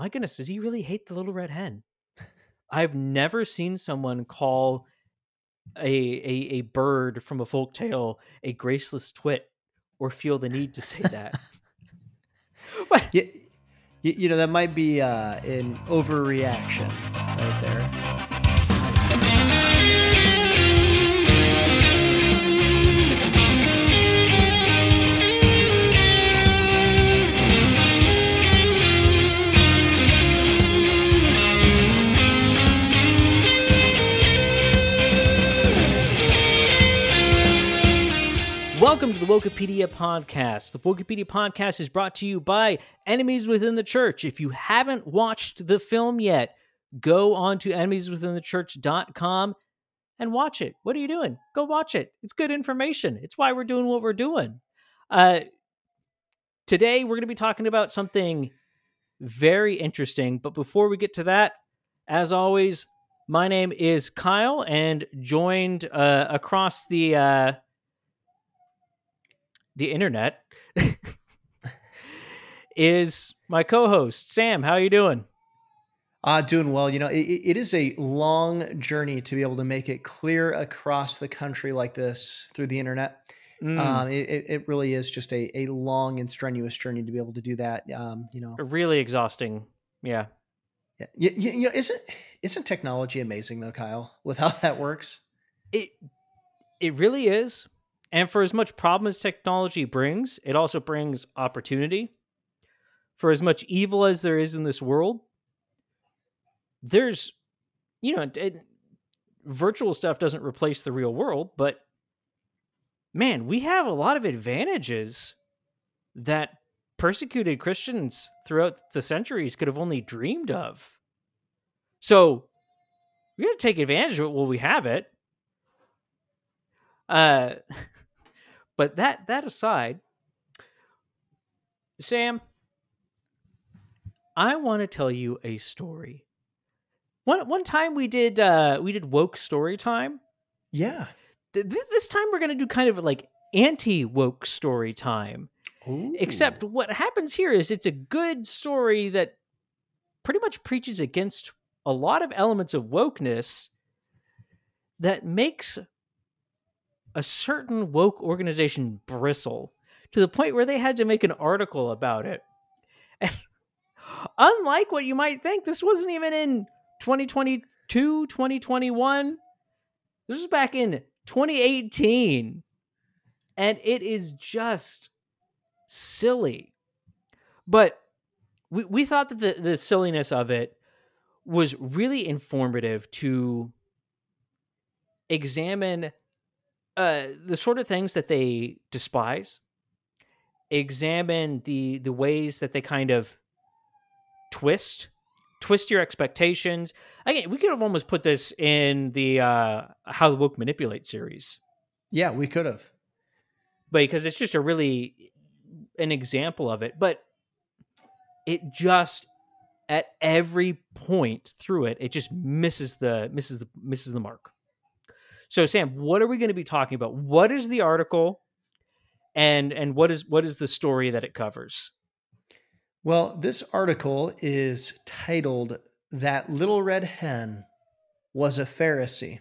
my goodness, does he really hate the little red hen? I've never seen someone call a a, a bird from a folk tale a graceless twit or feel the need to say that. you, you know, that might be uh, an overreaction right there. Welcome to the Wokepedia Podcast. The Wokepedia Podcast is brought to you by Enemies Within the Church. If you haven't watched the film yet, go on to enemieswithinthechurch.com and watch it. What are you doing? Go watch it. It's good information. It's why we're doing what we're doing. Uh, today, we're going to be talking about something very interesting. But before we get to that, as always, my name is Kyle and joined uh, across the. Uh, the internet is my co-host Sam. How are you doing? Uh, doing well. You know, it, it is a long journey to be able to make it clear across the country like this through the internet. Mm. Um, it, it really is just a, a long and strenuous journey to be able to do that. Um, you know, really exhausting. Yeah. Yeah. You, you, you know, isn't, isn't technology amazing though, Kyle, with how that works? It, it really is. And for as much problem as technology brings, it also brings opportunity. For as much evil as there is in this world, there's, you know, it, virtual stuff doesn't replace the real world, but man, we have a lot of advantages that persecuted Christians throughout the centuries could have only dreamed of. So we got to take advantage of it while we have it. Uh, But that that aside, Sam, I want to tell you a story. One one time we did uh we did woke story time. Yeah. Th- this time we're going to do kind of like anti woke story time. Ooh. Except what happens here is it's a good story that pretty much preaches against a lot of elements of wokeness that makes a certain woke organization bristle to the point where they had to make an article about it. And unlike what you might think, this wasn't even in 2022, 2021. This was back in 2018. And it is just silly. But we, we thought that the, the silliness of it was really informative to examine uh, the sort of things that they despise, examine the the ways that they kind of twist twist your expectations. Again, we could have almost put this in the uh, how the woke manipulate series. Yeah, we could have, but because it's just a really an example of it, but it just at every point through it, it just misses the misses the misses the mark. So Sam, what are we going to be talking about? What is the article and and what is what is the story that it covers? Well, this article is titled That Little Red Hen Was a Pharisee.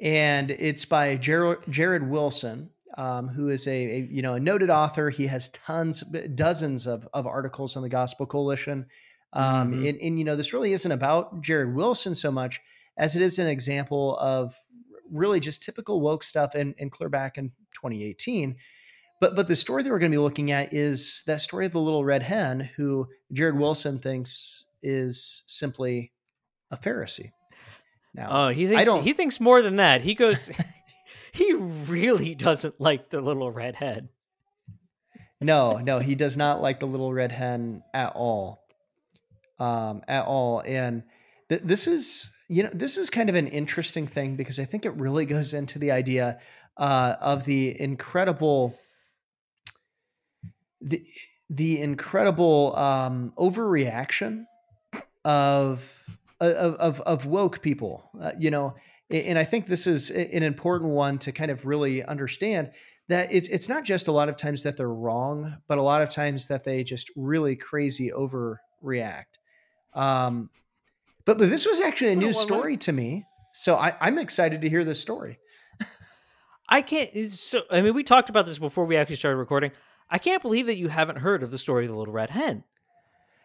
And it's by Jared, Jared Wilson, um, who is a, a, you know a noted author. He has tons, dozens of, of articles on the Gospel Coalition. Um, mm-hmm. and, and you know this really isn't about Jared Wilson so much as it is an example of really just typical woke stuff and, and clear back in 2018. But but the story that we're going to be looking at is that story of the little red hen who Jared Wilson thinks is simply a Pharisee. Now, oh, he thinks he thinks more than that. He goes he really doesn't like the little red hen. No, no, he does not like the little red hen at all. Um, at all. And th- this is you know, this is kind of an interesting thing because I think it really goes into the idea uh, of the incredible, the the incredible um, overreaction of of of, of woke people. Uh, you know, and I think this is an important one to kind of really understand that it's it's not just a lot of times that they're wrong, but a lot of times that they just really crazy overreact. Um, but, this was actually a new story to me, so I, I'm excited to hear this story. I can't. So I mean, we talked about this before we actually started recording. I can't believe that you haven't heard of the story of the Little Red Hen.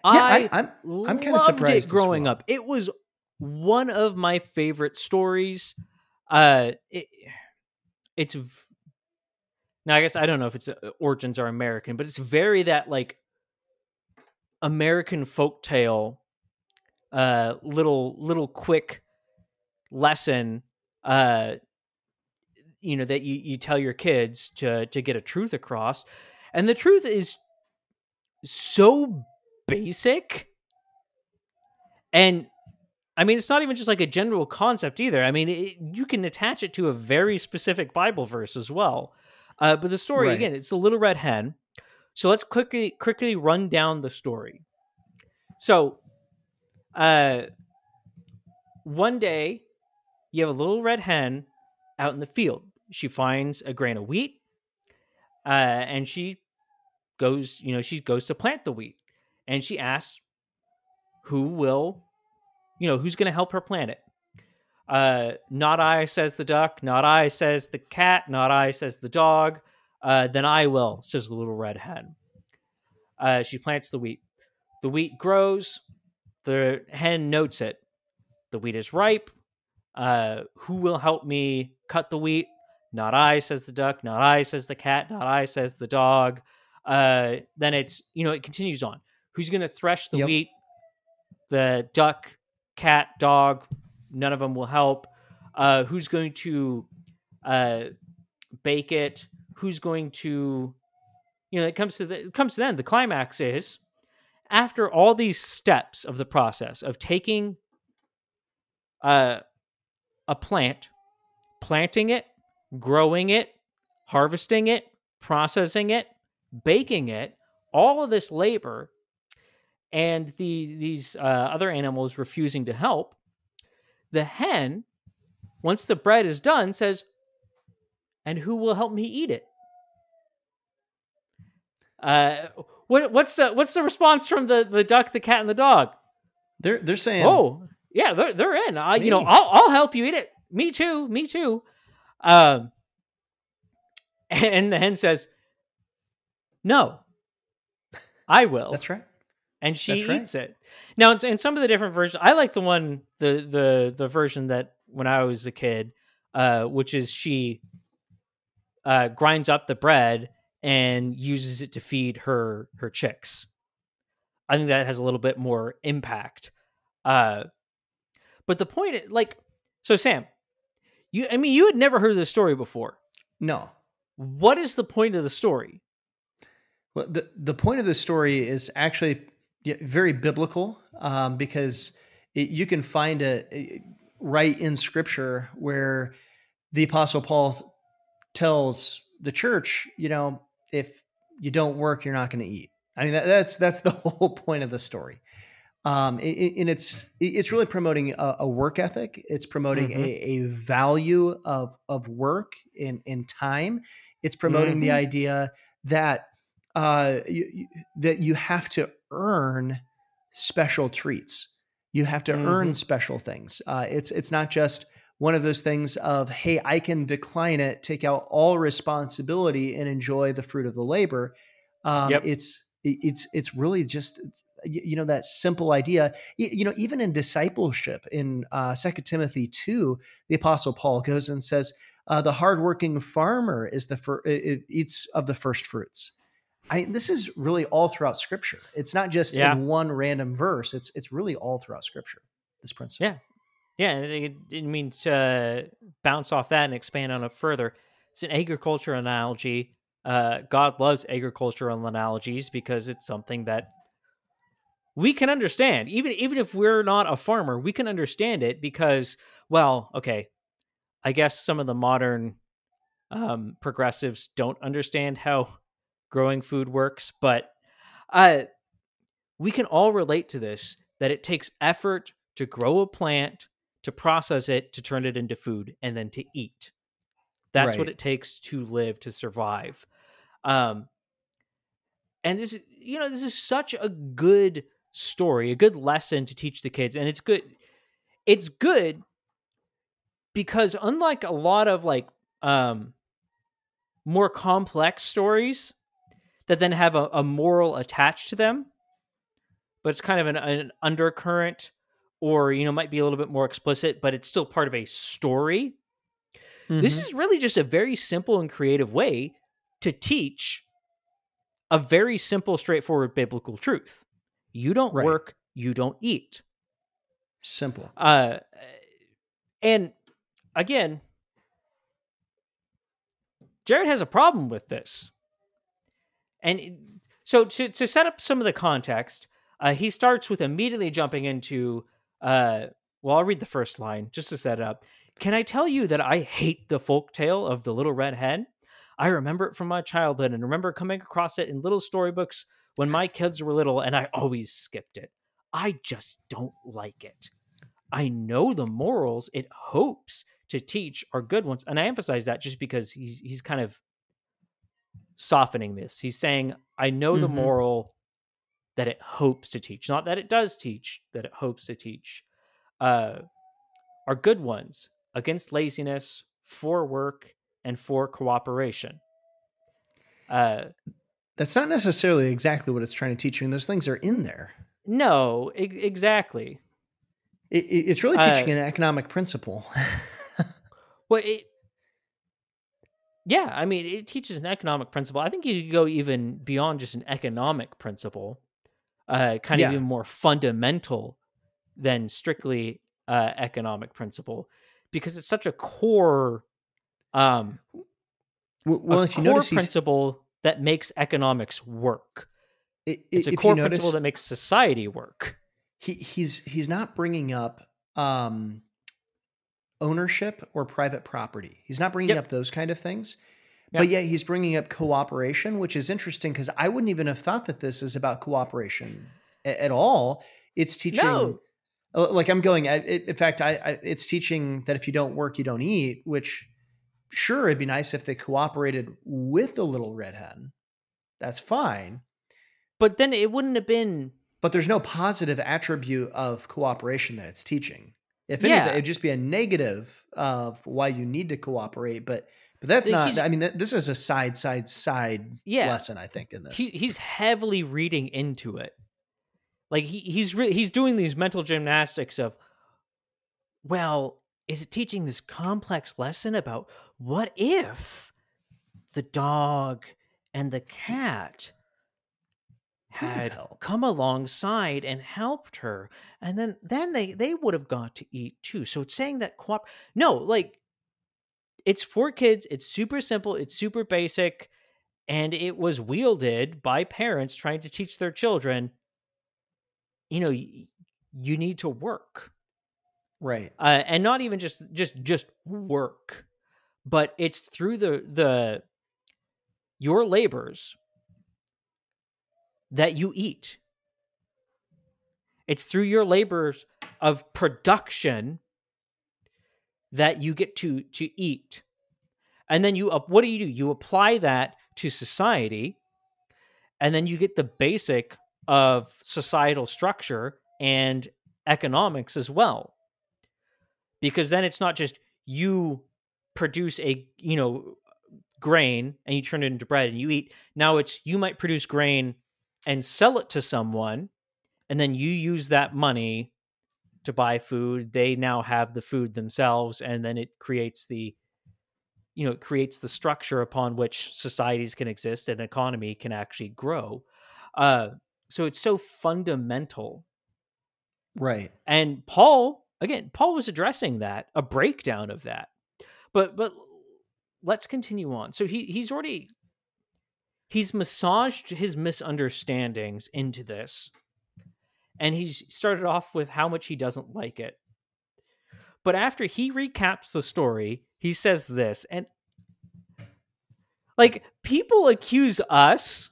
Yeah, I, am I'm, I'm kind of surprised. It growing well. up, it was one of my favorite stories. Uh, it, it's now I guess I don't know if its uh, origins are American, but it's very that like American folk tale, uh, little little quick lesson, uh, you know that you you tell your kids to to get a truth across, and the truth is so basic and I mean, it's not even just like a general concept either. I mean, it, you can attach it to a very specific Bible verse as well. Uh, but the story right. again, it's the little red hen. So let's quickly quickly run down the story. So, uh, one day you have a little red hen out in the field. She finds a grain of wheat, uh, and she goes, you know, she goes to plant the wheat, and she asks, "Who will you know, who's going to help her plant it?" Uh, not I, says the duck. Not I, says the cat. Not I, says the dog. Uh, then I will, says the little red hen. Uh, she plants the wheat. The wheat grows. The hen notes it. The wheat is ripe. Uh, who will help me cut the wheat? Not I, says the duck. Not I, says the cat. Not I, says the dog. Uh, then it's, you know, it continues on. Who's going to thresh the yep. wheat? The duck cat, dog, none of them will help. Uh, who's going to uh, bake it? Who's going to, you know, it comes to the, it comes to then. The climax is after all these steps of the process of taking uh, a plant, planting it, growing it, harvesting it, processing it, baking it, all of this labor and the these uh, other animals refusing to help, the hen, once the bread is done, says, "And who will help me eat it?" Uh, what, what's the what's the response from the the duck, the cat, and the dog? They're they're saying, "Oh, yeah, they're they're in. I, you know, I'll I'll help you eat it. Me too, me too." Um, and the hen says, "No, I will." That's right and she right. eats it. Now, in some of the different versions, I like the one the the the version that when I was a kid, uh, which is she uh, grinds up the bread and uses it to feed her her chicks. I think that has a little bit more impact. Uh, but the point, like, so Sam, you, I mean, you had never heard this story before. No. What is the point of the story? Well, the the point of the story is actually very biblical um, because it, you can find a, a, right in Scripture where the Apostle Paul tells the church, you know, if you don't work, you're not going to eat. I mean, that, that's that's the whole point of the story. Um, and it's it's really promoting a, a work ethic. It's promoting mm-hmm. a, a, value of of work in in time. It's promoting mm-hmm. the idea that uh, you, that you have to earn special treats. You have to mm-hmm. earn special things. Uh, it's it's not just one of those things of hey, I can decline it, take out all responsibility, and enjoy the fruit of the labor. Um, yep. It's it's it's really just you know that simple idea you know even in discipleship in uh, 2 timothy 2 the apostle paul goes and says uh, the hardworking farmer is the fir- eats of the first fruits I this is really all throughout Scripture. It's not just yeah. in one random verse. It's it's really all throughout Scripture. This principle. Yeah, yeah. And I mean to bounce off that and expand on it further. It's an agriculture analogy. Uh, God loves agricultural analogies because it's something that we can understand. Even even if we're not a farmer, we can understand it because, well, okay, I guess some of the modern um, progressives don't understand how growing food works, but uh, we can all relate to this that it takes effort to grow a plant, to process it, to turn it into food, and then to eat. That's right. what it takes to live, to survive. Um, and this is, you know, this is such a good story, a good lesson to teach the kids, and it's good. It's good because unlike a lot of like um more complex stories that then have a, a moral attached to them, but it's kind of an, an undercurrent or you know might be a little bit more explicit, but it's still part of a story. Mm-hmm. This is really just a very simple and creative way to teach a very simple, straightforward biblical truth. You don't right. work, you don't eat. Simple. Uh, and again, Jared has a problem with this. And so to, to set up some of the context, uh, he starts with immediately jumping into, uh, well, I'll read the first line just to set it up. Can I tell you that I hate the folk tale of the little red hen? I remember it from my childhood and remember coming across it in little storybooks when my kids were little, and I always skipped it. I just don't like it. I know the morals it hopes to teach are good ones, and I emphasize that just because he's he's kind of softening this. He's saying, I know mm-hmm. the moral that it hopes to teach, not that it does teach, that it hopes to teach, uh, are good ones against laziness, for work, and for cooperation. Uh, That's not necessarily exactly what it's trying to teach you, and those things are in there. No, I- exactly. It, it's really teaching uh, an economic principle. well, it, yeah, I mean, it teaches an economic principle. I think you could go even beyond just an economic principle, uh, kind of yeah. even more fundamental than strictly uh, economic principle, because it's such a core, um, well, a if you core notice, principle that makes economics work. It, it's a core notice, principle that makes society work. He he's he's not bringing up um, ownership or private property. He's not bringing yep. up those kind of things. But yet he's bringing up cooperation, which is interesting because I wouldn't even have thought that this is about cooperation at all. It's teaching, no. Uh, like I'm going. in fact, I, I, it's teaching that if you don't work, you don't eat. Which, sure, it'd be nice if they cooperated with the little red hen. That's fine. But then it wouldn't have been. But there's no positive attribute of cooperation that it's teaching. If anything, yeah. it'd just be a negative of why you need to cooperate. But but that's not. He's, I mean, this is a side, side, side yeah, lesson. I think in this, he, he's heavily reading into it. Like he, he's re- he's doing these mental gymnastics of, well, is it teaching this complex lesson about what if the dog and the cat had come alongside and helped her and then then they they would have got to eat too so it's saying that co no like it's for kids it's super simple it's super basic and it was wielded by parents trying to teach their children you know you, you need to work right uh, and not even just just just work but it's through the the your labors that you eat. It's through your labors of production that you get to to eat. And then you up what do you do? You apply that to society and then you get the basic of societal structure and economics as well. Because then it's not just you produce a, you know, grain and you turn it into bread and you eat. Now it's you might produce grain and sell it to someone and then you use that money to buy food they now have the food themselves and then it creates the you know it creates the structure upon which societies can exist and economy can actually grow. Uh so it's so fundamental right. and paul again paul was addressing that a breakdown of that. But but let's continue on. So he he's already he's massaged his misunderstandings into this and he's started off with how much he doesn't like it. But after he recaps the story he says this and like people accuse us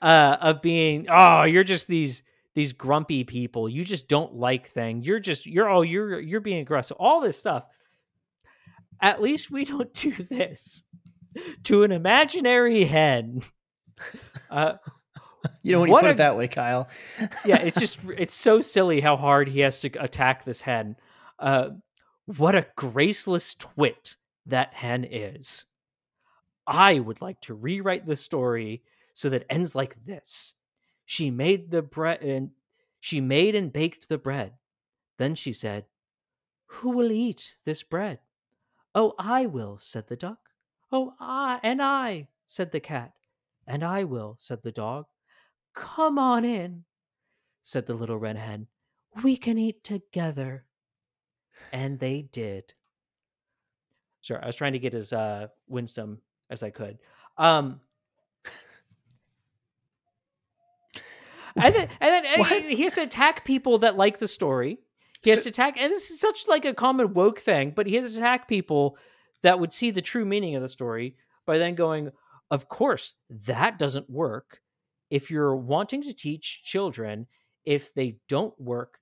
uh of being oh you're just these these grumpy people. You just don't like things you're just you're oh you're you're being aggressive. All this stuff. At least we don't do this to an imaginary hen. Uh, You know when you put a, it that way, Kyle. yeah, it's just it's so silly how hard he has to attack this hen. Uh, what a graceless twit that hen is. I would like to rewrite the story so that ends like this. She made the bread and she made and baked the bread. Then she said, Who will eat this bread? Oh, I will, said the duck. Oh, I and I, said the cat. And I will, said the dog. Come on in, said the little red hen. We can eat together. And they did. Sorry, I was trying to get as uh, winsome as I could. Um, and then, and then and he has to attack people that like the story. He has so, to attack, and this is such like a common woke thing, but he has to attack people that would see the true meaning of the story by then going, of course, that doesn't work. If you're wanting to teach children, if they don't work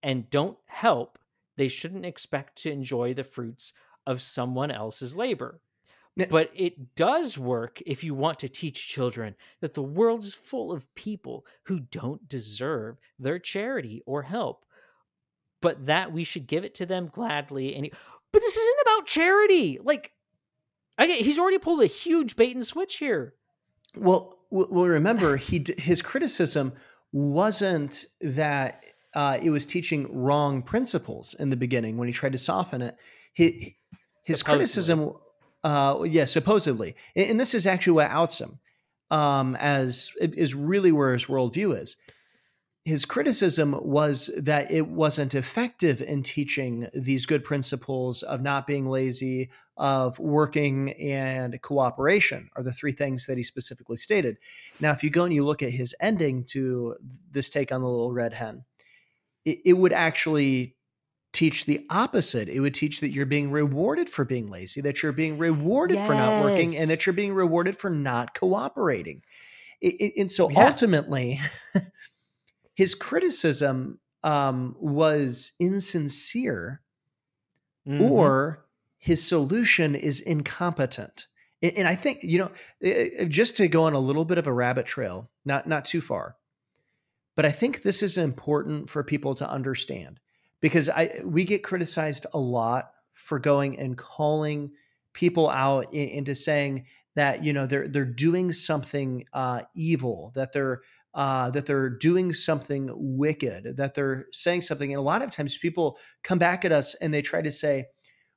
and don't help, they shouldn't expect to enjoy the fruits of someone else's labor. But it does work if you want to teach children that the world is full of people who don't deserve their charity or help, but that we should give it to them gladly. And he, but this isn't about charity. Like, okay, he's already pulled a huge bait and switch here. Well, well, remember he his criticism wasn't that uh, it was teaching wrong principles in the beginning when he tried to soften it. He, his Supposedly. criticism uh, yeah, supposedly, and, and, this is actually what outs him, um, as is really where his worldview is. His criticism was that it wasn't effective in teaching these good principles of not being lazy, of working, and cooperation are the three things that he specifically stated. Now, if you go and you look at his ending to this take on the little red hen, it, it would actually teach the opposite. It would teach that you're being rewarded for being lazy, that you're being rewarded yes. for not working, and that you're being rewarded for not cooperating. It, it, and so yeah. ultimately, his criticism um, was insincere mm-hmm. or his solution is incompetent. And, and I think, you know, just to go on a little bit of a rabbit trail, not not too far, but I think this is important for people to understand because I we get criticized a lot for going and calling people out in, into saying that you know they're they're doing something uh, evil, that they're uh, that they're doing something wicked, that they're saying something, and a lot of times people come back at us and they try to say,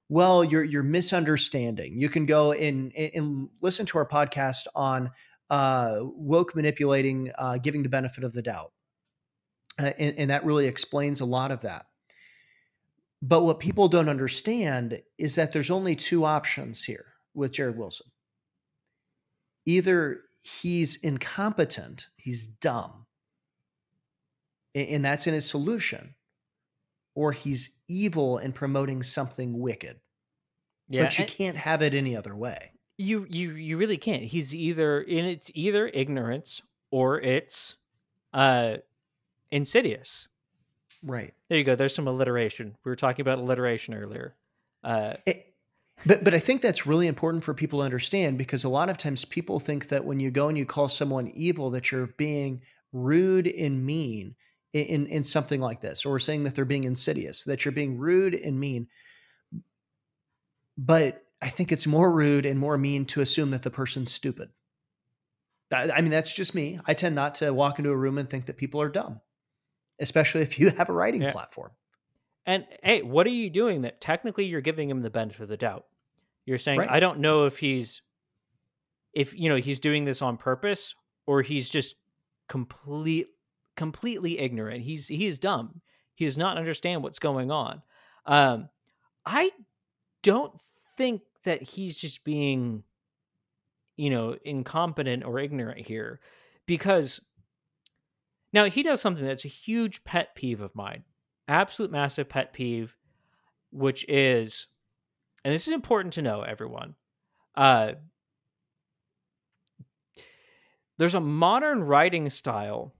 "Well, you're you're misunderstanding." You can go and and listen to our podcast on uh, woke manipulating, uh, giving the benefit of the doubt, uh, and, and that really explains a lot of that. But what people don't understand is that there's only two options here with Jared Wilson. Either he's incompetent, he's dumb, and that's in his solution, or he's evil and promoting something wicked. Yeah, but you can't have it any other way. You you you really can't. He's either in it's either ignorance or it's uh insidious. Right. There you go. There's some alliteration. We were talking about alliteration earlier. Uh, it, but but I think that's really important for people to understand because a lot of times people think that when you go and you call someone evil that you're being rude and mean in, in, in something like this, or saying that they're being insidious, that you're being rude and mean. But I think it's more rude and more mean to assume that the person's stupid. I mean, that's just me. I tend not to walk into a room and think that people are dumb especially if you have a writing yeah. platform. And hey, what are you doing that technically you're giving him the benefit of the doubt? You're saying, right. I don't know if he's, if, you know, he's doing this on purpose or he's just complete, completely ignorant. He's, he's dumb. He does not understand what's going on. Um, I don't think that he's just being, you know, incompetent or ignorant here because now, he does something that's a huge pet peeve of mine, absolute massive pet peeve, which is, and this is important to know, everyone. Uh, there's a modern writing style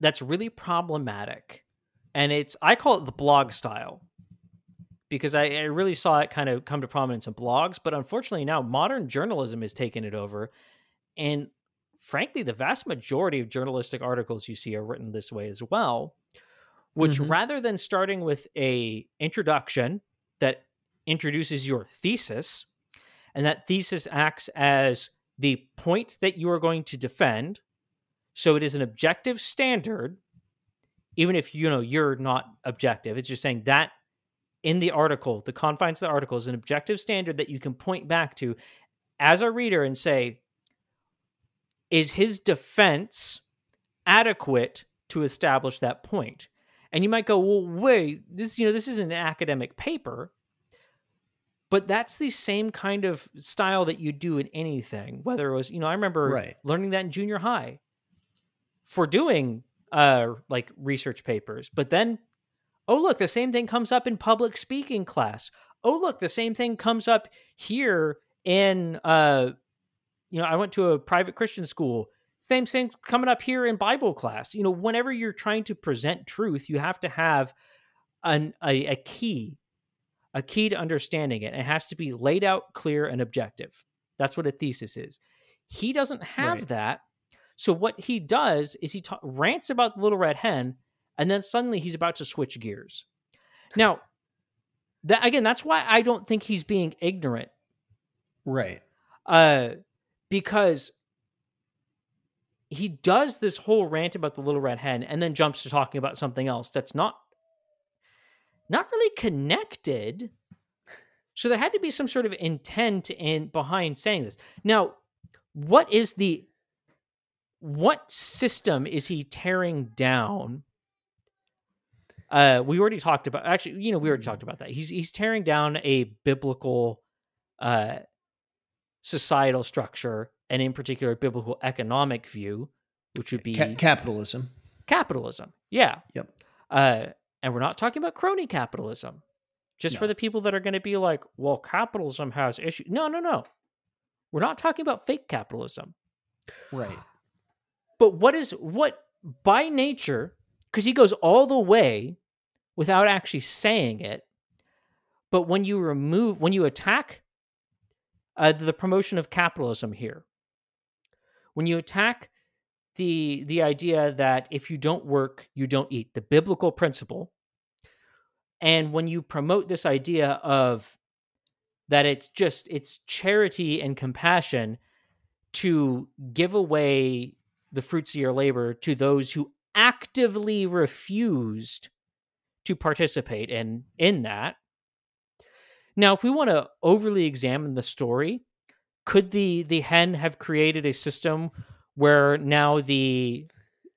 that's really problematic, and it's I call it the blog style because I, I, really saw it kind of come to prominence in blogs, but unfortunately now modern journalism has taken it over, and frankly, the vast majority of journalistic articles you see are written this way as well. Which Mhm. rather than starting with a introduction that introduces your thesis, and that thesis acts as the point that you are going to defend, so it is an objective standard, even if you know you're not objective. It's just saying that in the article, the confines of the article is an objective standard that you can point back to as a reader and say, is his defense adequate to establish that point? And you might go, well, wait, this, you know, this is an academic paper, but that's the same kind of style that you do in anything, whether it was, you know, I remember Right. learning that in junior high for doing uh like research papers. But then, oh look, the same thing comes up in public speaking class. Oh look, the same thing comes up here in uh you know, I went to a private Christian school. Same thing coming up here in Bible class. You know, whenever you're trying to present truth, you have to have an a, a key, a key to understanding it. It has to be laid out, clear, and objective. That's what a thesis is. He doesn't have Right. that. So what he does is he ta- rants about the little red hen, and then suddenly he's about to switch gears. Now, that again, that's why I don't think he's being ignorant Right. uh, because he does this whole rant about the little red hen and then jumps to talking about something else that's not not really connected. So there had to be some sort of intent in behind saying this. Now what is the what system is he tearing down? Uh we already talked about actually you know we already talked about that. He's he's tearing down a biblical uh societal structure and in particular biblical economic view which would be Ca- capitalism. capitalism yeah Yep. uh and we're not talking about crony capitalism just for the people that are going to be like well capitalism has issues no no no we're not talking about fake capitalism Right. but what is what by nature because he goes all the way without actually saying it but when you remove when you attack uh, the promotion of capitalism here when you attack the the idea that if you don't work you don't eat the biblical principle and when you promote this idea of that it's just it's charity and compassion to give away the fruits of your labor to those who actively refused to participate in in that. Now if we want to overly examine the story could the the hen have created a system where now the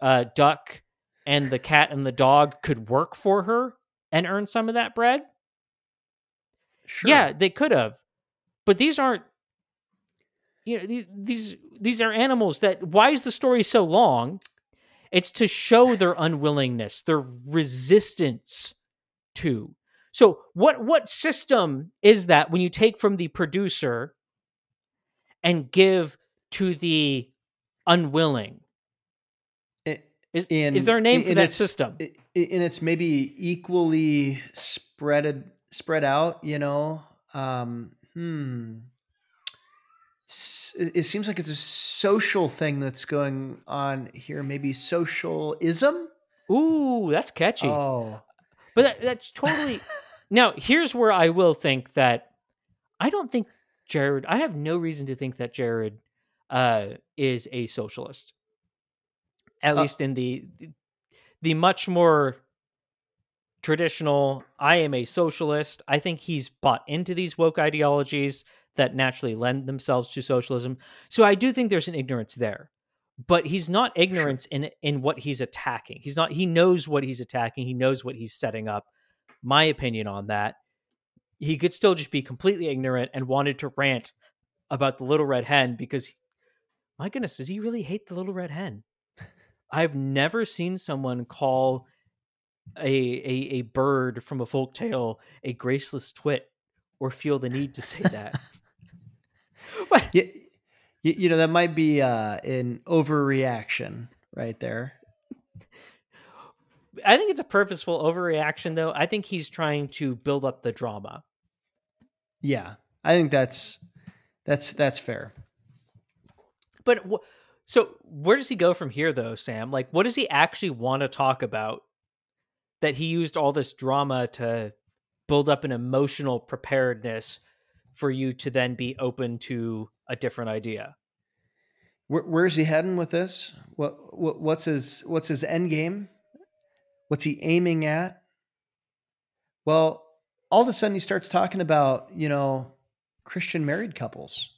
uh, duck and the cat and the dog could work for her and earn some of that bread Sure. yeah, they could have, but these aren't. You know, these these these are animals that. Why is the story so long? It's to show their unwillingness, their resistance to. So what what system is that when you take from the producer and give to the unwilling? Is in- is there a name for that system? And it's maybe equally spread spread out. You know. Um, hmm. It it seems like it's a social thing that's going on here. Maybe socialism. Ooh, that's catchy. Oh, But that, that's totally. now, here's where I will think that I don't think Jared. I have no reason to think that Jared uh, is a socialist. At Uh, least in the the much more traditional. I am a socialist. I think he's bought into these woke ideologies that naturally lend themselves to socialism. So I do think there's an ignorance there. But he's not ignorance in in what he's attacking. He's not he knows what he's attacking. He knows what he's setting up. My opinion on that. He could still just be completely ignorant and wanted to rant about the little red hen because my goodness, does he really hate the little red hen? I've never seen someone call a, a a bird from a folk tale a graceless twit or feel the need to say that. But- You, you know that might be uh, an overreaction right there. I think it's a purposeful overreaction, though. I think he's trying to build up the drama. Yeah, I think that's that's that's fair. But wh- So where does he go from here, though, Sam? Like, what does he actually want to talk about? That he used all this drama to build up an emotional preparedness for you to then be open to a different idea. Where, where's he heading with this? What, what what's his what's his end game? What's he aiming at? Well, all of a sudden he starts talking about you know Christian married couples.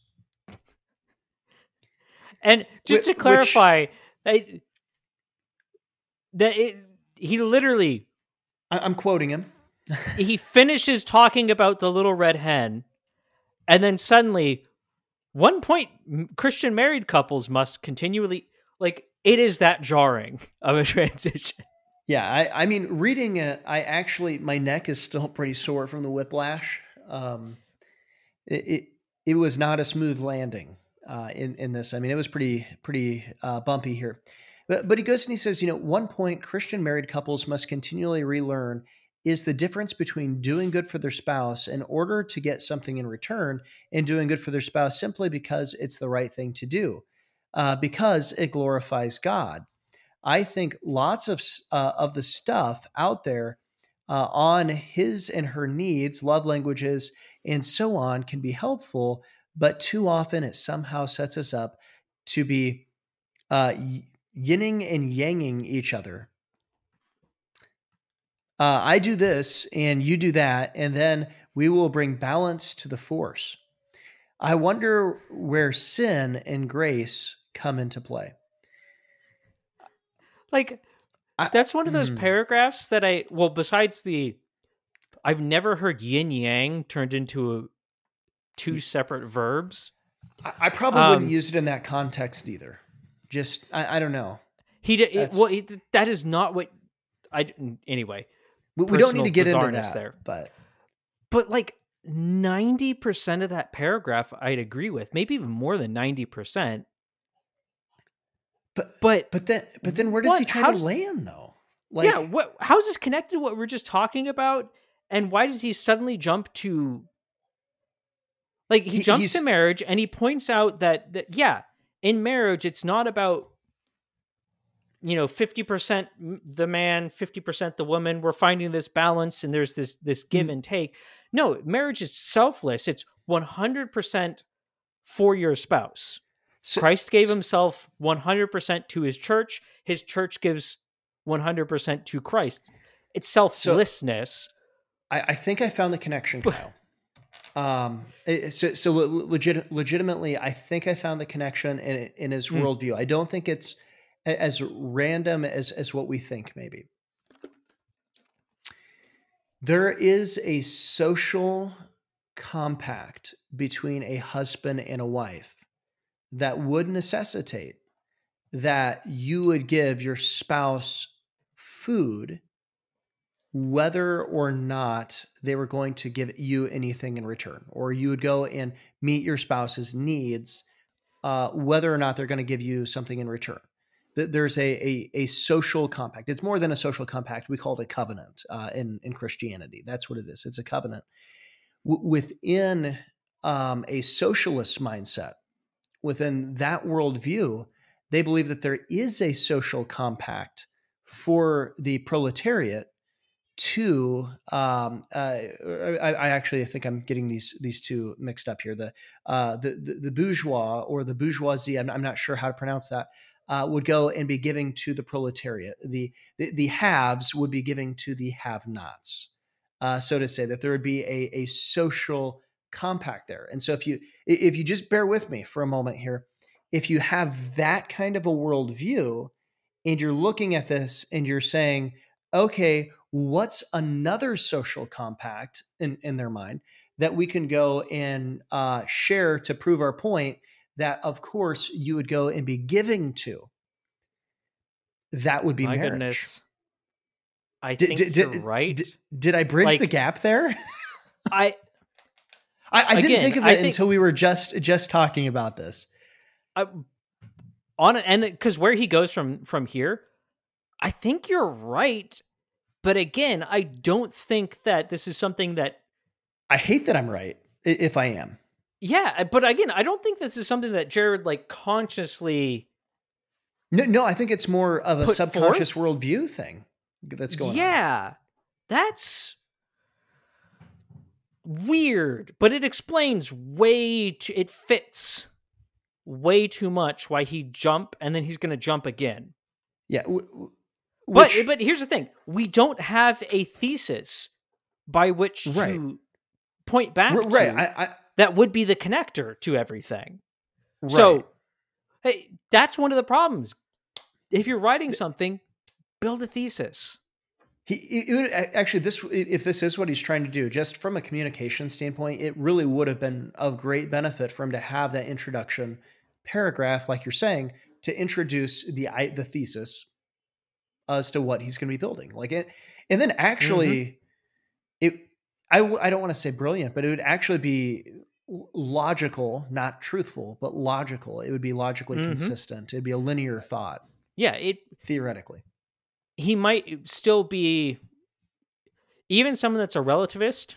And just to clarify, which, that it, he literally, I'm quoting him. he finishes talking about the little red hen, and then suddenly, one point, Christian married couples must continually like it is that jarring of a transition. Yeah, I, I mean, reading it, I actually my neck is still pretty sore from the whiplash. Um, it, it, it was not a smooth landing uh, in in this. I mean, it was pretty pretty uh, bumpy here. But, but he goes and he says, you know, one point Christian married couples must continually relearn is the difference between doing good for their spouse in order to get something in return and doing good for their spouse simply because it's the right thing to do, uh, because it glorifies God. I think lots of uh, of the stuff out there uh, on his and her needs, love languages, and so on can be helpful, but too often it somehow sets us up to be uh, yinning and yanging each other. Uh, I do this and you do that, and then we will bring balance to the force. I wonder where sin and grace come into play. Like, that's one of those mm. paragraphs that I, well, besides the, I've never heard yin yang turned into a, two separate verbs. I, I probably um, wouldn't use it in that context either. Just, I, I don't know. He did, well, he, that is not what I, anyway. We, we don't need to get into that there. But, but like 90% of that paragraph, I'd agree with, maybe even more than 90%. But but but then but then where does what, he try to land though? Like Yeah, what how is this connected to what we're just talking about? And why does he suddenly jump to like he, he jumps to marriage and he points out that that yeah, in marriage it's not about you know 50% the man 50% the woman we're finding this balance and there's this this give mm. and take no marriage is selfless it's 100% for your spouse so, Christ gave himself 100% to his church. His church gives 100% to Christ. It's selflessness. So I, I, think I found the connection, Kyle. um, so so legit, legitimately, I think I found the connection in, in his mm. worldview. I don't think it's as random as, as what we think, maybe. There is a social compact between a husband and a wife that would necessitate that you would give your spouse food whether or not they were going to give you anything in return, or you would go and meet your spouse's needs, uh, whether or not they're going to give you something in return. There's a, a, a, social compact. It's more than a social compact. We call it a covenant uh, in, in Christianity. That's what it is. It's a covenant. W- within um, a socialist mindset, within that worldview, they believe that there is a social compact for the proletariat to um, uh, I, I, actually think I'm getting these these two mixed up here. The uh, the, the, the bourgeois or the bourgeoisie, I'm, I'm, not sure how to pronounce that, uh, would go and be giving to the proletariat. The the, the haves would be giving to the have-nots. Uh, so to say that there would be a, a social compact there. And so if you if you just bear with me for a moment here, if you have that kind of a worldview and you're looking at this and you're saying, okay, what's another social compact in, in their mind that we can go and uh, share to prove our point that of course you would go and be giving to that would be My marriage. Goodness. I did, think did, you're did, right. Did, did I bridge like, the gap there? I I, I didn't think of it think, until we were just just talking about this. I, on and because where he goes from from here, I think you're right. But again, I don't think that this is something that I hate that I'm right if I am. Yeah, but again, I don't think this is something that Jared like consciously No, no, I think it's more of a subconscious forth? worldview thing that's going yeah, on. Yeah, that's weird, but it explains way too, it fits way too much why he jump and then he's going to jump again. Yeah, w- but but here's the thing: we don't have a thesis by which right. to point back R- right. I, I, that would be the connector to everything. Right. So, hey, that's one of the problems. If you're writing something, build a thesis. He, would, actually this if this is what he's trying to do, just from a communication standpoint, it really would have been of great benefit for him to have that introduction paragraph, like you're saying, to introduce the the thesis as to what he's going to be building. Like it, and then actually, mm-hmm. it I I don't want to say brilliant, but it would actually be logical, not truthful, but logical. It would be logically mm-hmm. consistent. It'd be a linear thought. Yeah, it theoretically he might still be even someone that's a relativist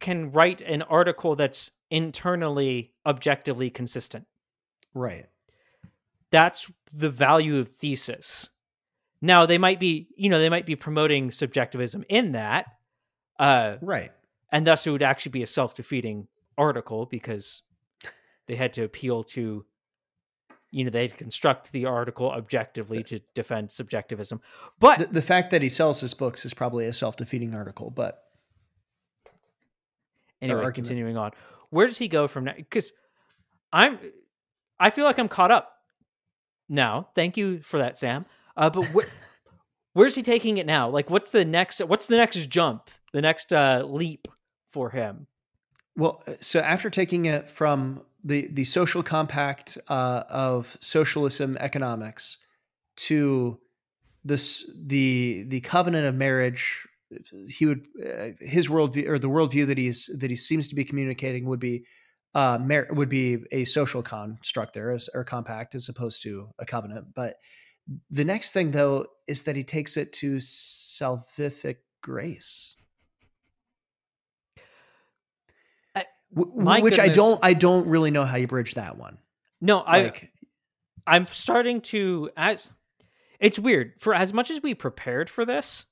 can write an article that's internally objectively consistent. Right. That's the value of thesis. Now they might be, you know, they might be promoting subjectivism in that. Uh right. And thus it would actually be a self-defeating article because they had to appeal to you know they construct the article objectively to defend subjectivism. But the, the, fact that he sells his books is probably a self-defeating article but anyway continuing on. Where does he go from now? Because i'm i feel like i'm caught up now. Thank you for that sam. Uh, but wh- where's he taking it now? Like what's the next what's the next jump the next uh, leap for him? Well so after taking it from the the social compact uh, of socialism economics to this the the covenant of marriage he would uh, his worldview or the worldview that he's that he seems to be communicating would be uh mar- would be a social construct there as or compact as opposed to a covenant. But the next thing though is that he takes it to salvific grace My which goodness. I don't I don't really know how you bridge that one. No, like, I I'm starting to as it's weird for as much as we prepared for this.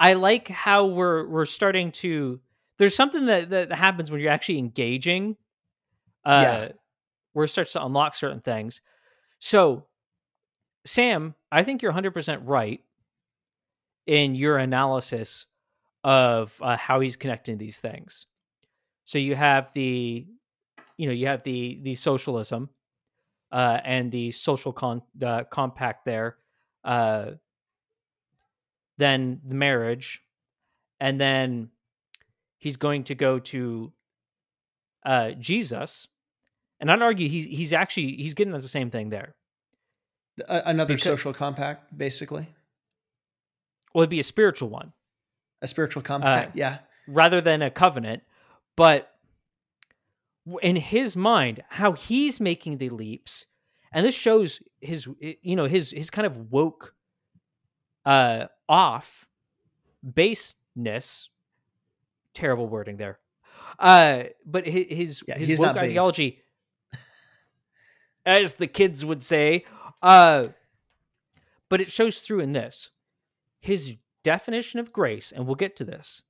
I like how we're we're starting to there's something that that happens when you're actually engaging uh yeah. where it starts to unlock certain things. So Sam, I think you're 100% right in your analysis of uh, how he's connecting these things. So you have the, you know, you have the the socialism, uh, and the social con- uh, compact there, uh, then the marriage, and then he's going to go to uh, Jesus, and I'd argue he's he's actually he's getting at the same thing there. Another because, social compact, basically. Well, it'd be a spiritual one. A spiritual compact, uh, yeah. Rather than a covenant, but in his mind how he's making the leaps and this shows his you know his his kind of woke uh off baseness. Terrible wording there. Uh but his his, yeah, his woke ideology as the kids would say uh but it shows through in this. His definition of grace and we'll get to this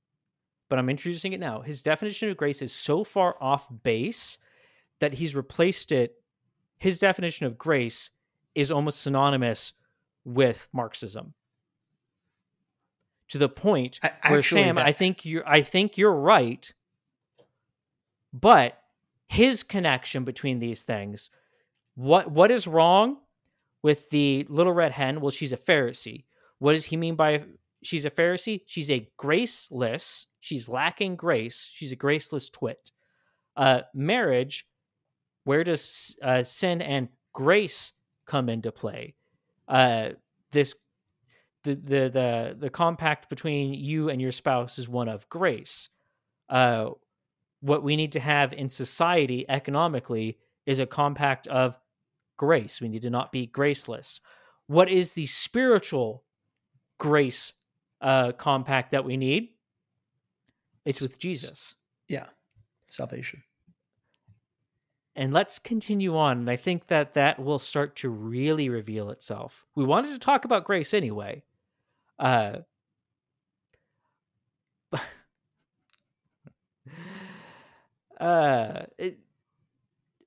but I'm introducing it now. His definition of grace is so far off base that he's replaced it. His definition of grace is almost synonymous with Marxism. To the point I, where Sam, that... I think you're I think you're right. But his connection between these things, what what is wrong with the little red hen? Well, she's a Pharisee. What does he mean by she's a Pharisee? She's a graceless She's lacking grace. She's a graceless twit. Uh, marriage, where does uh, sin and grace come into play? Uh, this the, the the the compact between you and your spouse is one of grace. Uh, what we need to have in society economically is a compact of grace. We need to not be graceless. What is the spiritual grace uh, compact that we need? It's with Jesus. Yeah. Salvation. and let's continue on. And I think that that will start to really reveal itself. We wanted to talk about grace anyway. Uh, uh, it,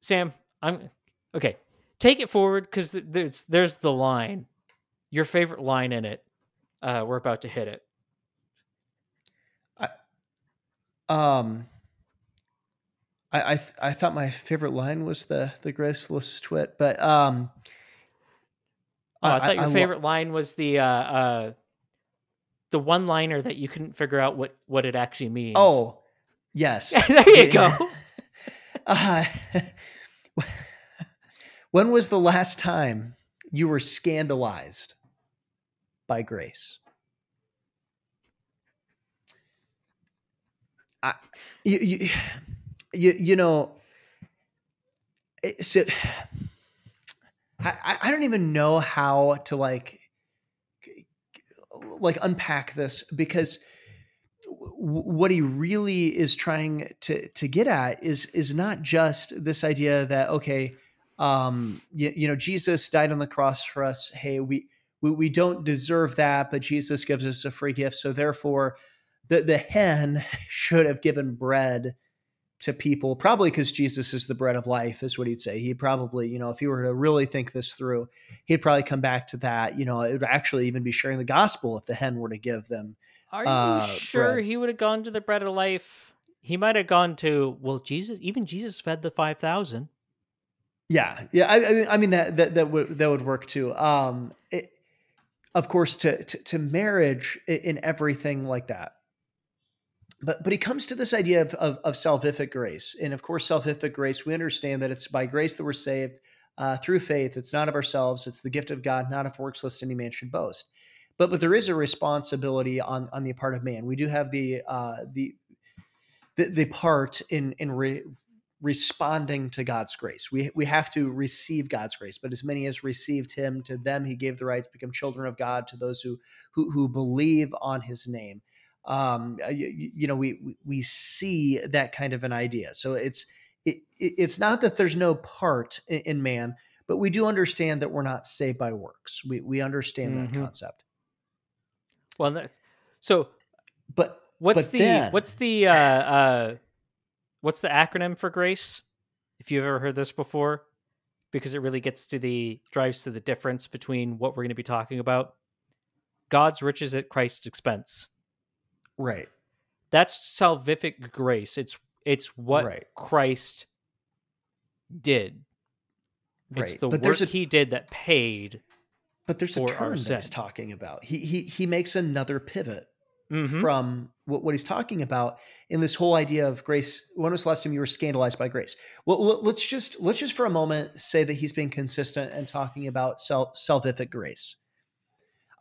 Sam, I'm okay. Take it forward because there's there's the line, your favorite line in it. Uh, we're about to hit it. I, um, I I, th- I thought my favorite line was the the graceless twit, but um, oh, I, I, thought your I, favorite line was the uh, uh, the one liner that you couldn't figure out what what it actually means. Oh, yes, there you go. uh, when was the last time you were scandalized by grace? I, you, you, you, know, so I, I don't even know how to like, like unpack this because what he really is trying to to get at is is not just this idea that okay um you, you know jesus died on the cross for us. Hey we, we we don't deserve that but jesus gives us a free gift. So therefore the the hen should have given bread to people probably because jesus is the bread of life is what he'd say He'd probably you know if he were to really think this through he'd probably come back to that you know it would actually even be sharing the gospel if the hen were to give them are you uh, sure bread. he would have gone to the bread of life? He might have gone to well, Jesus. Even Jesus fed the five thousand. Yeah, yeah. I, I, mean that that that would that would work too. Um, it, of course, to, to to marriage in everything like that. But but he comes to this idea of, of, of salvific grace, and of course, salvific grace. We understand that it's by grace that we're saved uh, through faith. It's not of ourselves; it's the gift of God, not of works, lest any man should boast but but there is a responsibility on on the part of man. We do have the uh, the, the the part in in re, responding to God's grace. We we have to receive God's grace, but as many as received Him, to them He gave the right to become children of God. To those who who, who believe on His name, um, you, you know, we we see that kind of an idea. So it's it, it's not that there's no part in, in, man, but we do understand that we're not saved by works. We we understand mm-hmm. that concept. Well, that's, so but what's but the then, what's the uh, uh, what's the acronym for grace? If you've ever heard this before, because it really gets to the drives to the difference between what we're going to be talking about. God's riches at Christ's expense. Right. That's salvific grace. It's it's what right. Christ did. Right. It's the but work a, he did that paid but there's a turn that he's talking about. He he he makes another pivot mm-hmm. from what, what he's talking about in this whole idea of grace. When was the last time you were scandalized by grace? Well, let's just let's just for a moment say that he's being consistent and talking about self salvific grace.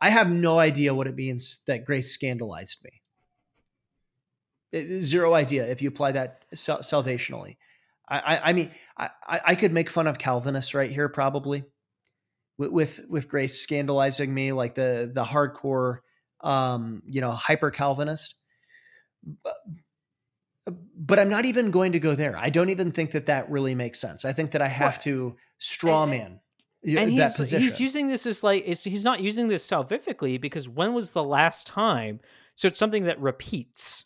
I have no idea what it means that grace scandalized me. It, zero idea if you apply that sal- salvationally. I, I, I mean, I, I could make fun of Calvinists right here, probably with with, with Grace scandalizing me like the the hardcore um, you know hyper Calvinist. But, but I'm not even going to go there. I don't even think that that really makes sense. I think that I have what? to straw man and, and that he's, position. He's using this as like he's not using this salvifically because when was the last time? So it's something that repeats.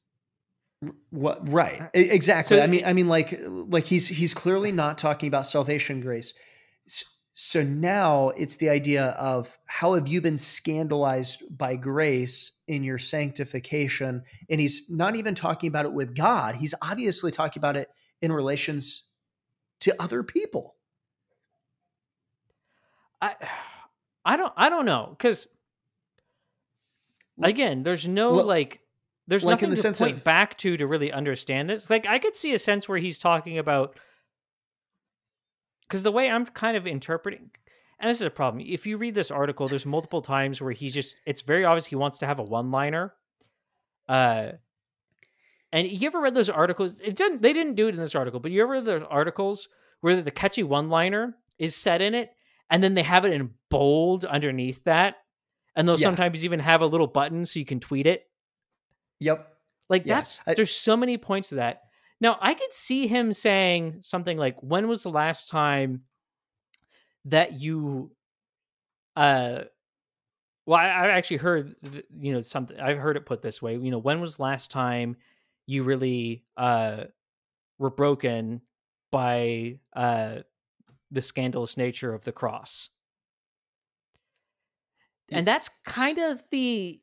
What right? Uh, exactly. So, I mean, I mean, like, like he's he's clearly not talking about salvation grace. So now it's the idea of how have you been scandalized by grace in your sanctification? And he's not even talking about it with God. He's obviously talking about it in relations to other people. I I don't I don't know cuz again, there's no well, like there's like nothing the to point of, back to to really understand this. Like I could see a sense where he's talking about because the way I'm kind of interpreting, and this is a problem. If you read this article, there's multiple times where he's just it's very obvious he wants to have a one liner. Uh, and you ever read those articles? It didn't. They didn't do it in this article, but you ever read those articles where the catchy one liner is set in it, and then they have it in bold underneath that, and they'll yeah. sometimes even have a little button so you can tweet it. Yep. Like that's I, there's so many points to that. Now, I could see him saying something like, "When was the last time that you uh well, I, I actually heard, you know, something. I've heard it put this way. You know, when was the last time you really uh, were broken by uh, the scandalous nature of the cross? And that's kind of the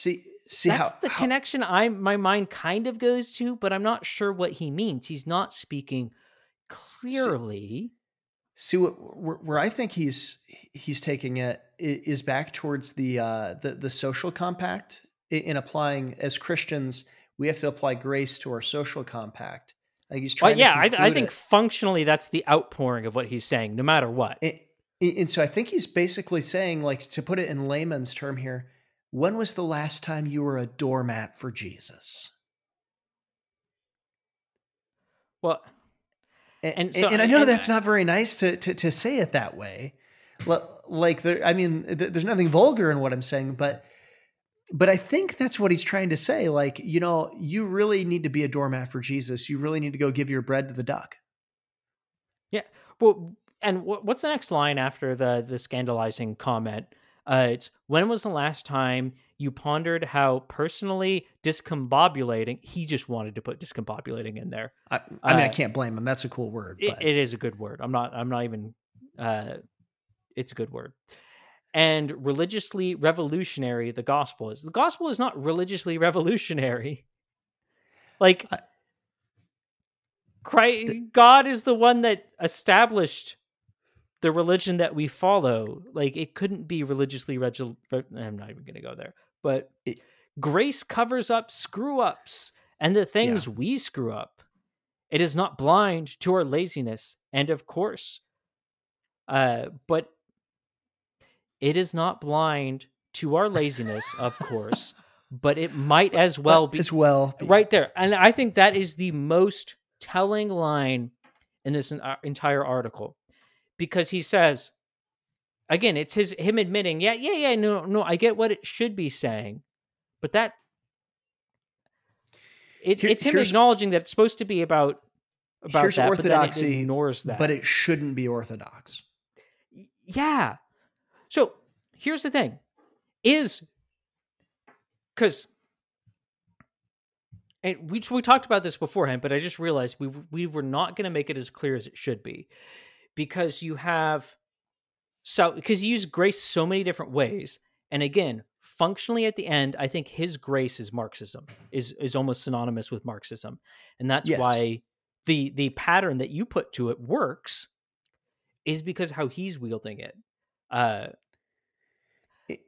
see see that's how the how, connection I my mind kind of goes to, but I'm not sure what he means. He's not speaking clearly. See what where, where I think he's he's taking it is back towards the uh, the the social compact in applying as Christians we have to apply grace to our social compact. Like he's trying. Well, yeah, I, I, think it. functionally that's the outpouring of what he's saying, no matter what. And so I think he's basically saying, like, to put it in layman's term here, when was the last time you were a doormat for Jesus? Well, and, and, so, and I know and, that's not very nice to, to, to say it that way. Like, there, I mean, there's nothing vulgar in what I'm saying, but but I think that's what he's trying to say. Like, you know, you really need to be a doormat for Jesus. You really need to go give your bread to the duck. Yeah. Well, and what's the next line after the the scandalizing comment? Uh, it's when was the last time you pondered how personally discombobulating he just wanted to put discombobulating in there. I, I mean uh, i can't blame him that's a cool word it, it is a good word i'm not i'm not even uh it's a good word. And religiously revolutionary the gospel is. The gospel is not religiously revolutionary. Like I, Christ, the, god is the one that established the religion that we follow like it couldn't be religiously regu- i'm not even going to go there but it, grace covers up screw ups and the things yeah. we screw up it is not blind to our laziness and of course uh but it is not blind to our laziness of course but it might as well be as well be. right there and i think that is the most telling line in this uh, entire article because he says again it's his him admitting yeah yeah yeah no no i get what it should be saying but that it, Here, it's him acknowledging that it's supposed to be about about here's that, orthodoxy but ignores that. but it shouldn't be orthodox. Yeah. So here's the thing is because and we we talked about this beforehand, but I just realized we we were not going to make it as clear as it should be because you have so because you use grace so many different ways and again functionally at the end i think his grace is marxism is is almost synonymous with marxism and that's yes. why the the pattern that you put to it works is because how he's wielding it uh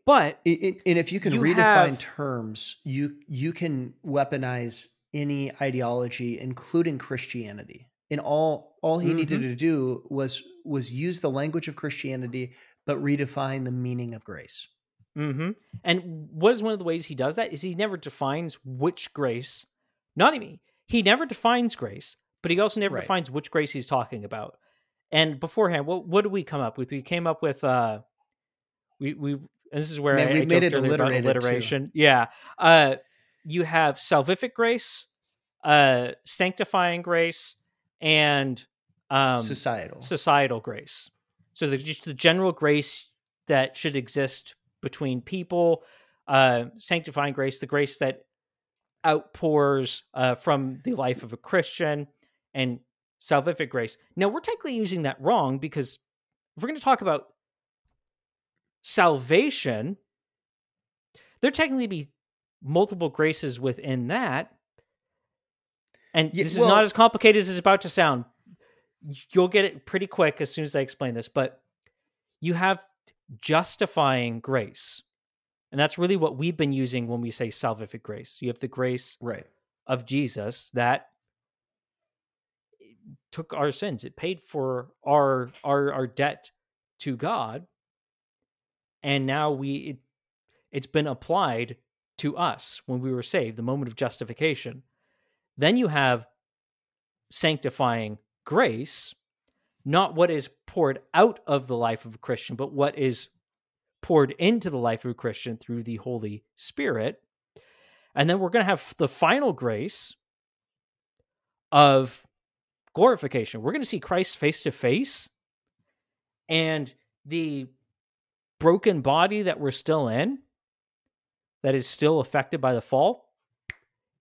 but it, and if you can you redefine have, terms you you can weaponize any ideology including christianity and all all he mm-hmm. needed to do was was use the language of Christianity but redefine the meaning of grace. Mm-hmm. And what is one of the ways he does that is he never defines which grace. Not even he never defines grace, but he also never right. defines which grace he's talking about. And beforehand, what what did we come up with? We came up with uh, we we and this is where Man, I, we I made it alliteration. Too. Yeah, uh, you have salvific grace, uh, sanctifying grace, and um, societal societal grace. So the, just the general grace that should exist between people, uh, sanctifying grace, the grace that outpours uh, from the life of a Christian, and salvific grace. Now we're technically using that wrong because if we're going to talk about salvation, there technically be multiple graces within that. And yeah, this is well, not as complicated as it's about to sound. You'll get it pretty quick as soon as I explain this, but you have justifying grace. And that's really what we've been using when we say salvific grace. You have the grace right. of Jesus that took our sins. It paid for our our our debt to God. And now we it, it's been applied to us when we were saved, the moment of justification. Then you have sanctifying grace, not what is poured out of the life of a Christian, but what is poured into the life of a Christian through the Holy Spirit. And then we're going to have the final grace of glorification. We're going to see Christ face to face and the broken body that we're still in that is still affected by the fall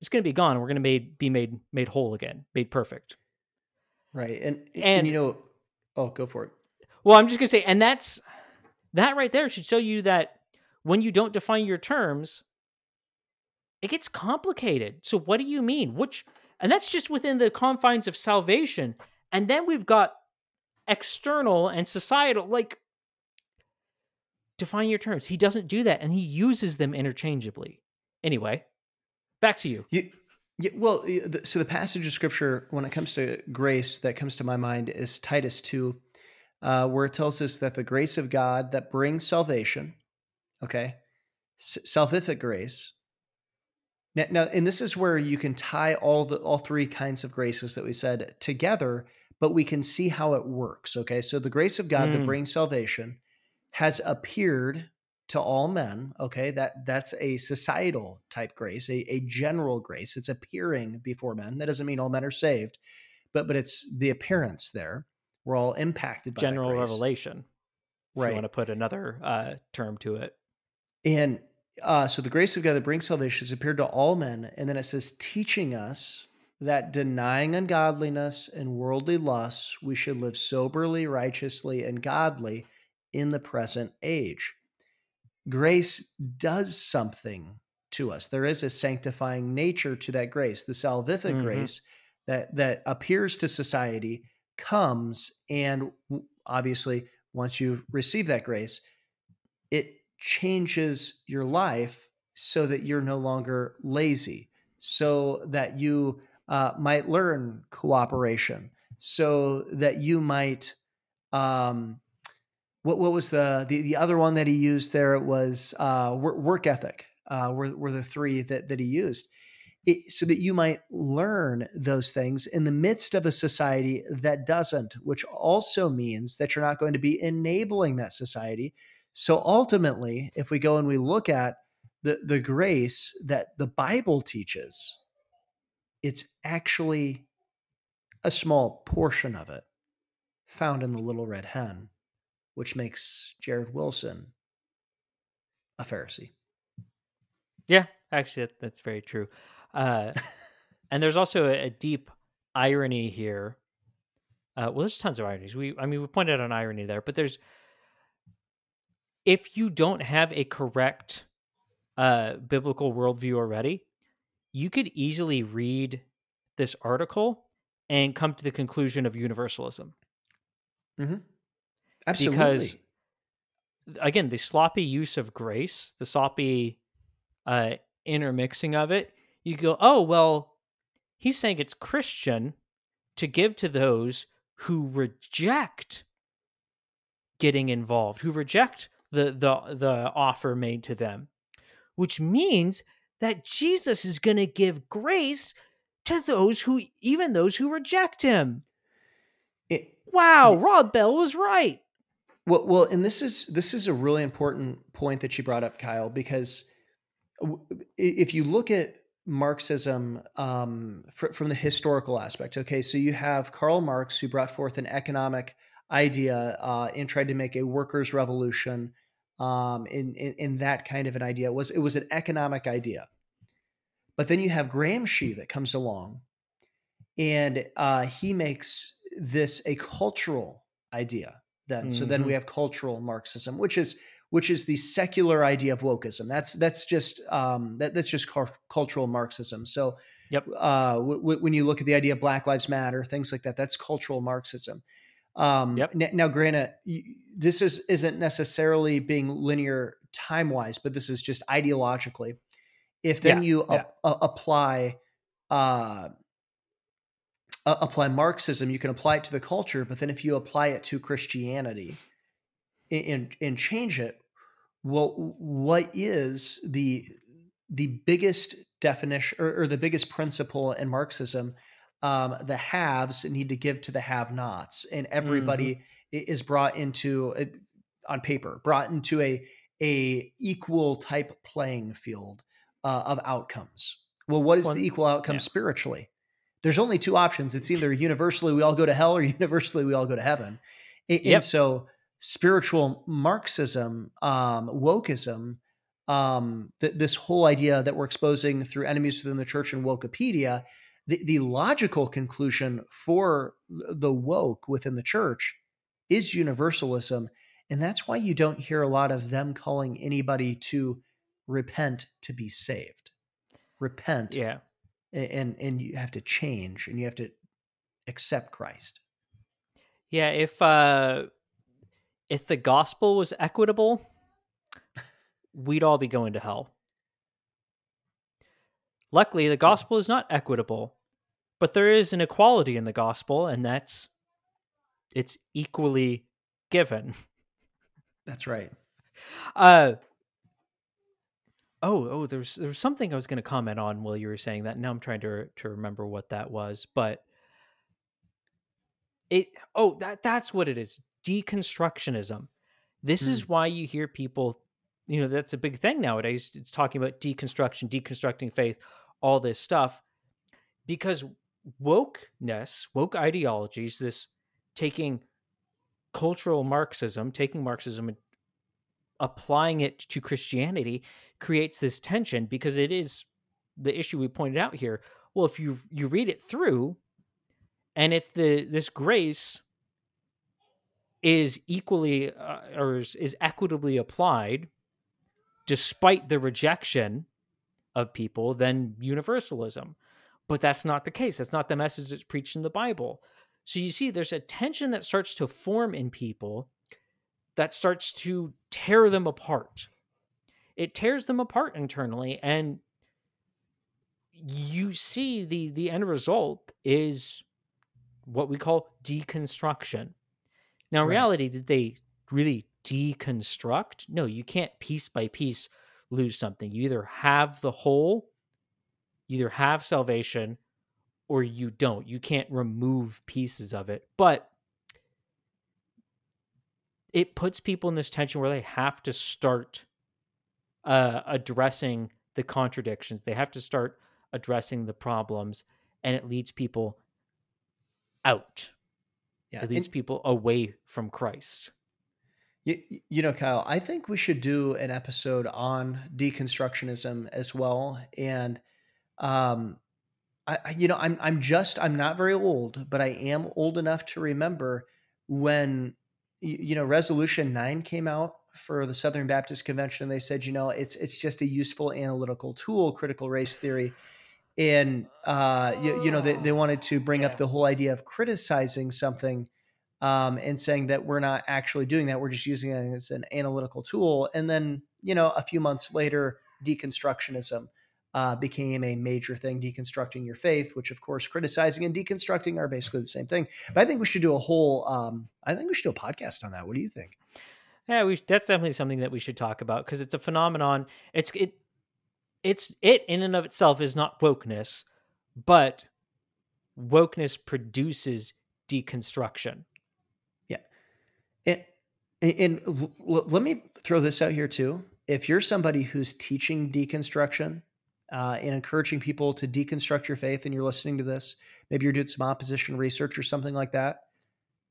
it's going to be gone we're going to made, be made made whole again made perfect. Right and, and and you know oh go for it. Well i'm just going to say and that's that right there should show you that when you don't define your terms it gets complicated. So what do you mean? Which and that's just within the confines of salvation. And then we've got external and societal like define your terms. He doesn't do that and he uses them interchangeably. Anyway back to you, you yeah, well, so the passage of scripture when it comes to grace that comes to my mind is Titus 2, uh, where it tells us that the grace of God that brings salvation, okay, salvific grace. Now, now, and this is where you can tie all the all three kinds of graces that we said together but we can see how it works. Okay. So the grace of God mm. that brings salvation has appeared to all men. Okay. That that's a societal type grace, a, a general grace. It's appearing before men. That doesn't mean all men are saved, but but it's the appearance there. We're all impacted by general revelation. Right. you want to put another uh, term to it. And uh, so the grace of God that brings salvation has appeared to all men. And then it says, teaching us that denying ungodliness and worldly lusts, we should live soberly, righteously, and godly in the present age. Grace does something to us. There is a sanctifying nature to that grace. The salvific mm-hmm. grace that that appears to society comes and obviously once you receive that grace, it changes your life so that you're no longer lazy, so that you uh, might learn cooperation so that you might um, what what was the, the the other one that he used there it was uh, work ethic uh, were, were the three that, that he used. It, so that you might learn those things in the midst of a society that doesn't which also means that you're not going to be enabling that society. So ultimately if we go and we look at the, the grace that the bible teaches it's actually a small portion of it found in the little red hen, which makes Jared Wilson a Pharisee. Yeah, actually, that, that's very true. Uh, and there's also a, a deep irony here. Uh, well, there's tons of ironies. We, I mean, we pointed out an irony there, but there's if you don't have a correct uh, biblical worldview already, you could easily read this article and come to the conclusion of universalism. Mm-hmm. Absolutely. Because again, the sloppy use of grace, the sloppy uh, intermixing of it, you go, oh well, he's saying it's Christian to give to those who reject getting involved, who reject the the the offer made to them, which means that Jesus is going to give grace to those who, even those who reject him. It, wow, it, Rob Bell was right. Well, well, and this is this is a really important point that you brought up, Kyle, because if you look at Marxism um, fr- from the historical aspect, okay, so you have Karl Marx who brought forth an economic idea uh, and tried to make a workers' revolution um, in, in, in that kind of an idea. It was it was an economic idea, but then you have Gramsci that comes along, and uh, he makes this a cultural idea. Then mm-hmm. so then we mm-hmm. have cultural Marxism, which is which is the secular idea of wokeism. That's that's just um, that, that's just cu- cultural Marxism. So, yep. Uh, w- w- when you look at the idea of Black Lives Matter, things like that, that's cultural Marxism. Um, yep. N- now, granted, this is isn't necessarily being linear time wise, but this is just ideologically. If then yeah, you yeah. apply uh, apply Marxism, you can apply it to the culture, but then if you apply it to Christianity and and change it, well, what is the the biggest definition or, or the biggest principle in Marxism um, the haves need to give to the have-nots, and everybody mm-hmm. is brought into a, on paper brought into a a equal type playing field. uh, of outcomes. Well, what is well, the equal outcome yeah. spiritually? There's only two options. It's either universally we all go to hell or universally we all go to heaven. And, yep. and so spiritual Marxism, um, wokeism, um, th- this whole idea that we're exposing through enemies within the church and Wokepedia, the, the logical conclusion for the woke within the church is universalism. And that's why you don't hear a lot of them calling anybody to repent to be saved. Repent. Yeah. And and you have to change and you have to accept Christ. Yeah, if uh if the gospel was equitable, we'd all be going to hell. Luckily, the gospel is not equitable, but there is an equality in the gospel, and that's it's equally given. That's right. Uh oh oh there's there's something I was going to comment on while you were saying that. Now I'm trying to to remember what that was, but it oh that that's what it is. Deconstructionism. This mm. is why you hear people you know that's a big thing nowadays it's talking about deconstruction deconstructing faith all this stuff because wokeness woke ideologies this taking cultural marxism taking marxism and applying it to christianity creates this tension because it is the issue we pointed out here well if you you read it through and if the this grace is equally uh, or is, is equitably applied despite the rejection of people then universalism. But that's not the case. That's not the message that's preached in the Bible. So you see, there's a tension that starts to form in people that starts to tear them apart. It tears them apart internally, and you see the the end result is what we call deconstruction. Now, in right. reality, did they really deconstruct. No, you can't piece by piece lose something. You either have the whole, you either have salvation or you don't. You can't remove pieces of it. But it puts people in this tension where they have to start uh, addressing the contradictions. They have to start addressing the problems, and it leads people out. Yeah, it leads and, people away from Christ. You, you know, Kyle, I think we should do an episode on deconstructionism as well. And, um, I, I, you know, I'm, I'm just, I'm not very old, but I am old enough to remember when, you know, resolution nine came out for the Southern Baptist Convention. They said, you know, it's, it's just a useful analytical tool, critical race theory. And, uh, you, you know, they, they wanted to bring yeah. up the whole idea of criticizing something, um, and saying that we're not actually doing that. We're just using it as an analytical tool. And then, you know, a few months later, deconstructionism uh, became a major thing, deconstructing your faith, which, of course, criticizing and deconstructing are basically the same thing. But I think we should do a whole, um, I think we should do a podcast on that. What do you think? Yeah, we, that's definitely something that we should talk about because it's a phenomenon. It's, it, it's, it in and of itself is not wokeness, but wokeness produces deconstruction Yeah. and, and l- let me throw this out here too. If you're somebody who's teaching deconstruction uh, and encouraging people to deconstruct your faith and you're listening to this, maybe you're doing some opposition research or something like that,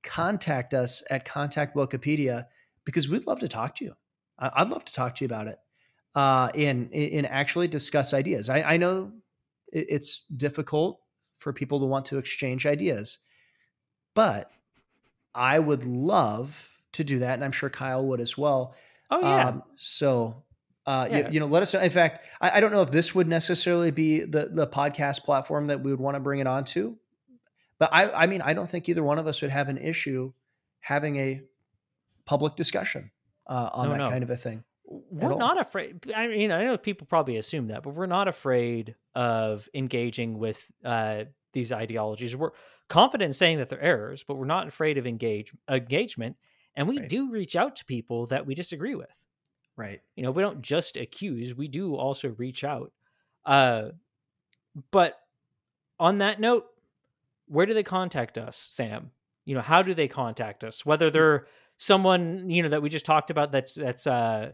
contact us at Contact Wokepedia because we'd love to talk to you. I'd love to talk to you about it uh, and, and actually discuss ideas. I, I know it's difficult for people to want to exchange ideas, but I would love to do that, and I'm sure Kyle would as well. Oh yeah. Um, so, uh, yeah. you, you, know, let us know. In fact, I, I, don't know if this would necessarily be the the podcast platform that we would want to bring it onto, but I, I mean, I don't think either one of us would have an issue having a public discussion uh, on no, that no. kind of a thing. We're not afraid. I mean, I know people probably assume that, but we're not afraid of engaging with uh, these ideologies. We're confident in saying that they're errors, but we're not afraid of engage engagement. And we right. do reach out to people that we disagree with. Right. You know, we don't just accuse, we do also reach out. Uh, but on that note, where do they contact us, Sam? You know, how do they contact us? Whether hmm. they're someone, you know, that we just talked about that's that's uh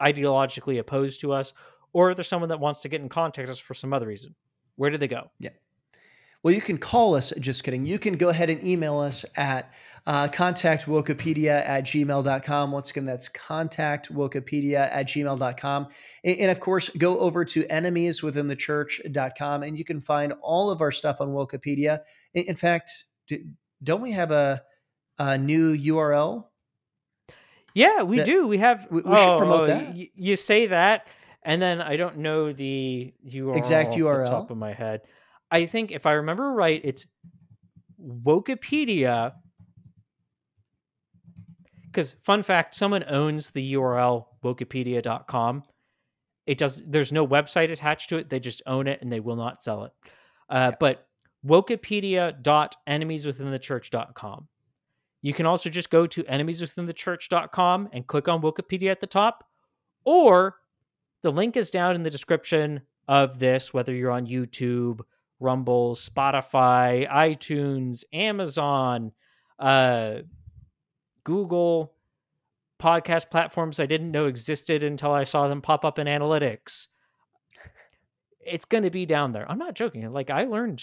ideologically opposed to us, or there's someone that wants to get in contact with us for some other reason. Where do they go? Yeah. Well, you can call us. Just kidding. You can go ahead and email us at uh, contactwokepedia at gmail.com. Once again, that's contactwokepedia at gmail.com. And, and of course, go over to enemieswithinthechurch.com and you can find all of our stuff on Wokepedia. In, in fact, do, don't we have a, a new URL? Yeah, we do. We have. We, we oh, should promote that. Y- you say that, and then I don't know the URL exact URL top of my head. I think if I remember right, it's Wokepedia. Because fun fact, someone owns the URL wokepedia.com. It does. There's no website attached to it. They just own it and they will not sell it. Uh, yeah. But wokepedia.enemieswithinthechurch.com. You can also just go to enemieswithinthechurch.com and click on Wokepedia at the top, or the link is down in the description of this, whether you're on YouTube, Rumble, Spotify, iTunes, Amazon, uh, Google, podcast platforms I didn't know existed until I saw them pop up in analytics. It's going to be down there. I'm not joking. Like I learned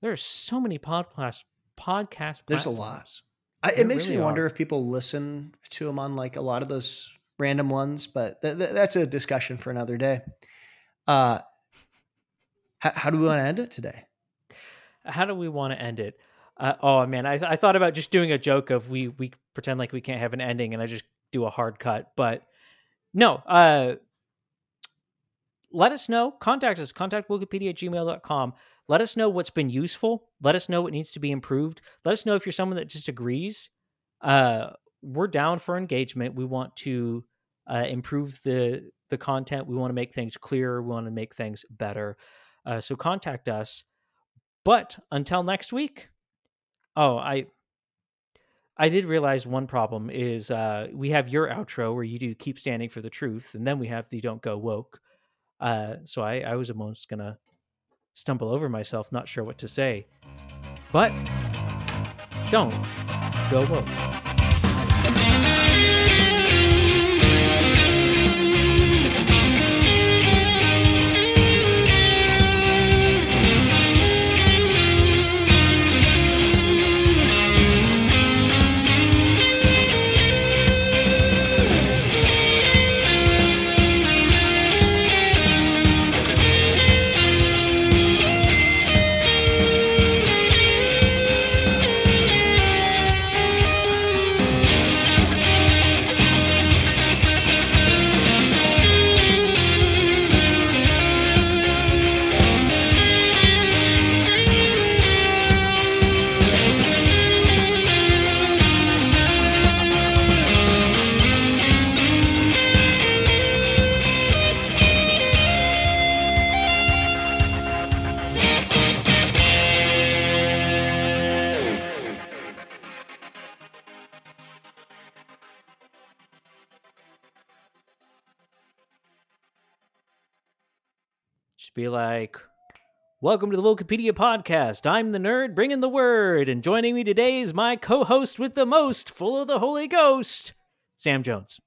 there's so many podcast podcast. There's a lot. I, it makes really me wonder are. if people listen to them on like a lot of those random ones, but th- th- that's a discussion for another day. Uh, how, how do we want to end it today? How do we want to end it? Uh, oh man, I, I thought about just doing a joke of we we pretend like we can't have an ending and I just do a hard cut, but no. Uh, let us know. Contact us. Contact Wokepedia at gmail.com. Let us know what's been useful. Let us know what needs to be improved. Let us know if you're someone that just agrees. Uh, we're down for engagement. We want to uh, improve the the content. We want to make things clearer. We want to make things better. Uh, so contact us. But until next week. Oh, I I did realize one problem is uh, we have your outro where you do keep standing for the truth, and then we have the don't go woke. Uh, so I, I was almost gonna stumble over myself, not sure what to say. But don't go woke. Be like, Welcome to the Wokepedia podcast. I'm the nerd bringing the word, and joining me today is my co host with the most, full of the Holy Ghost, Sam Jones.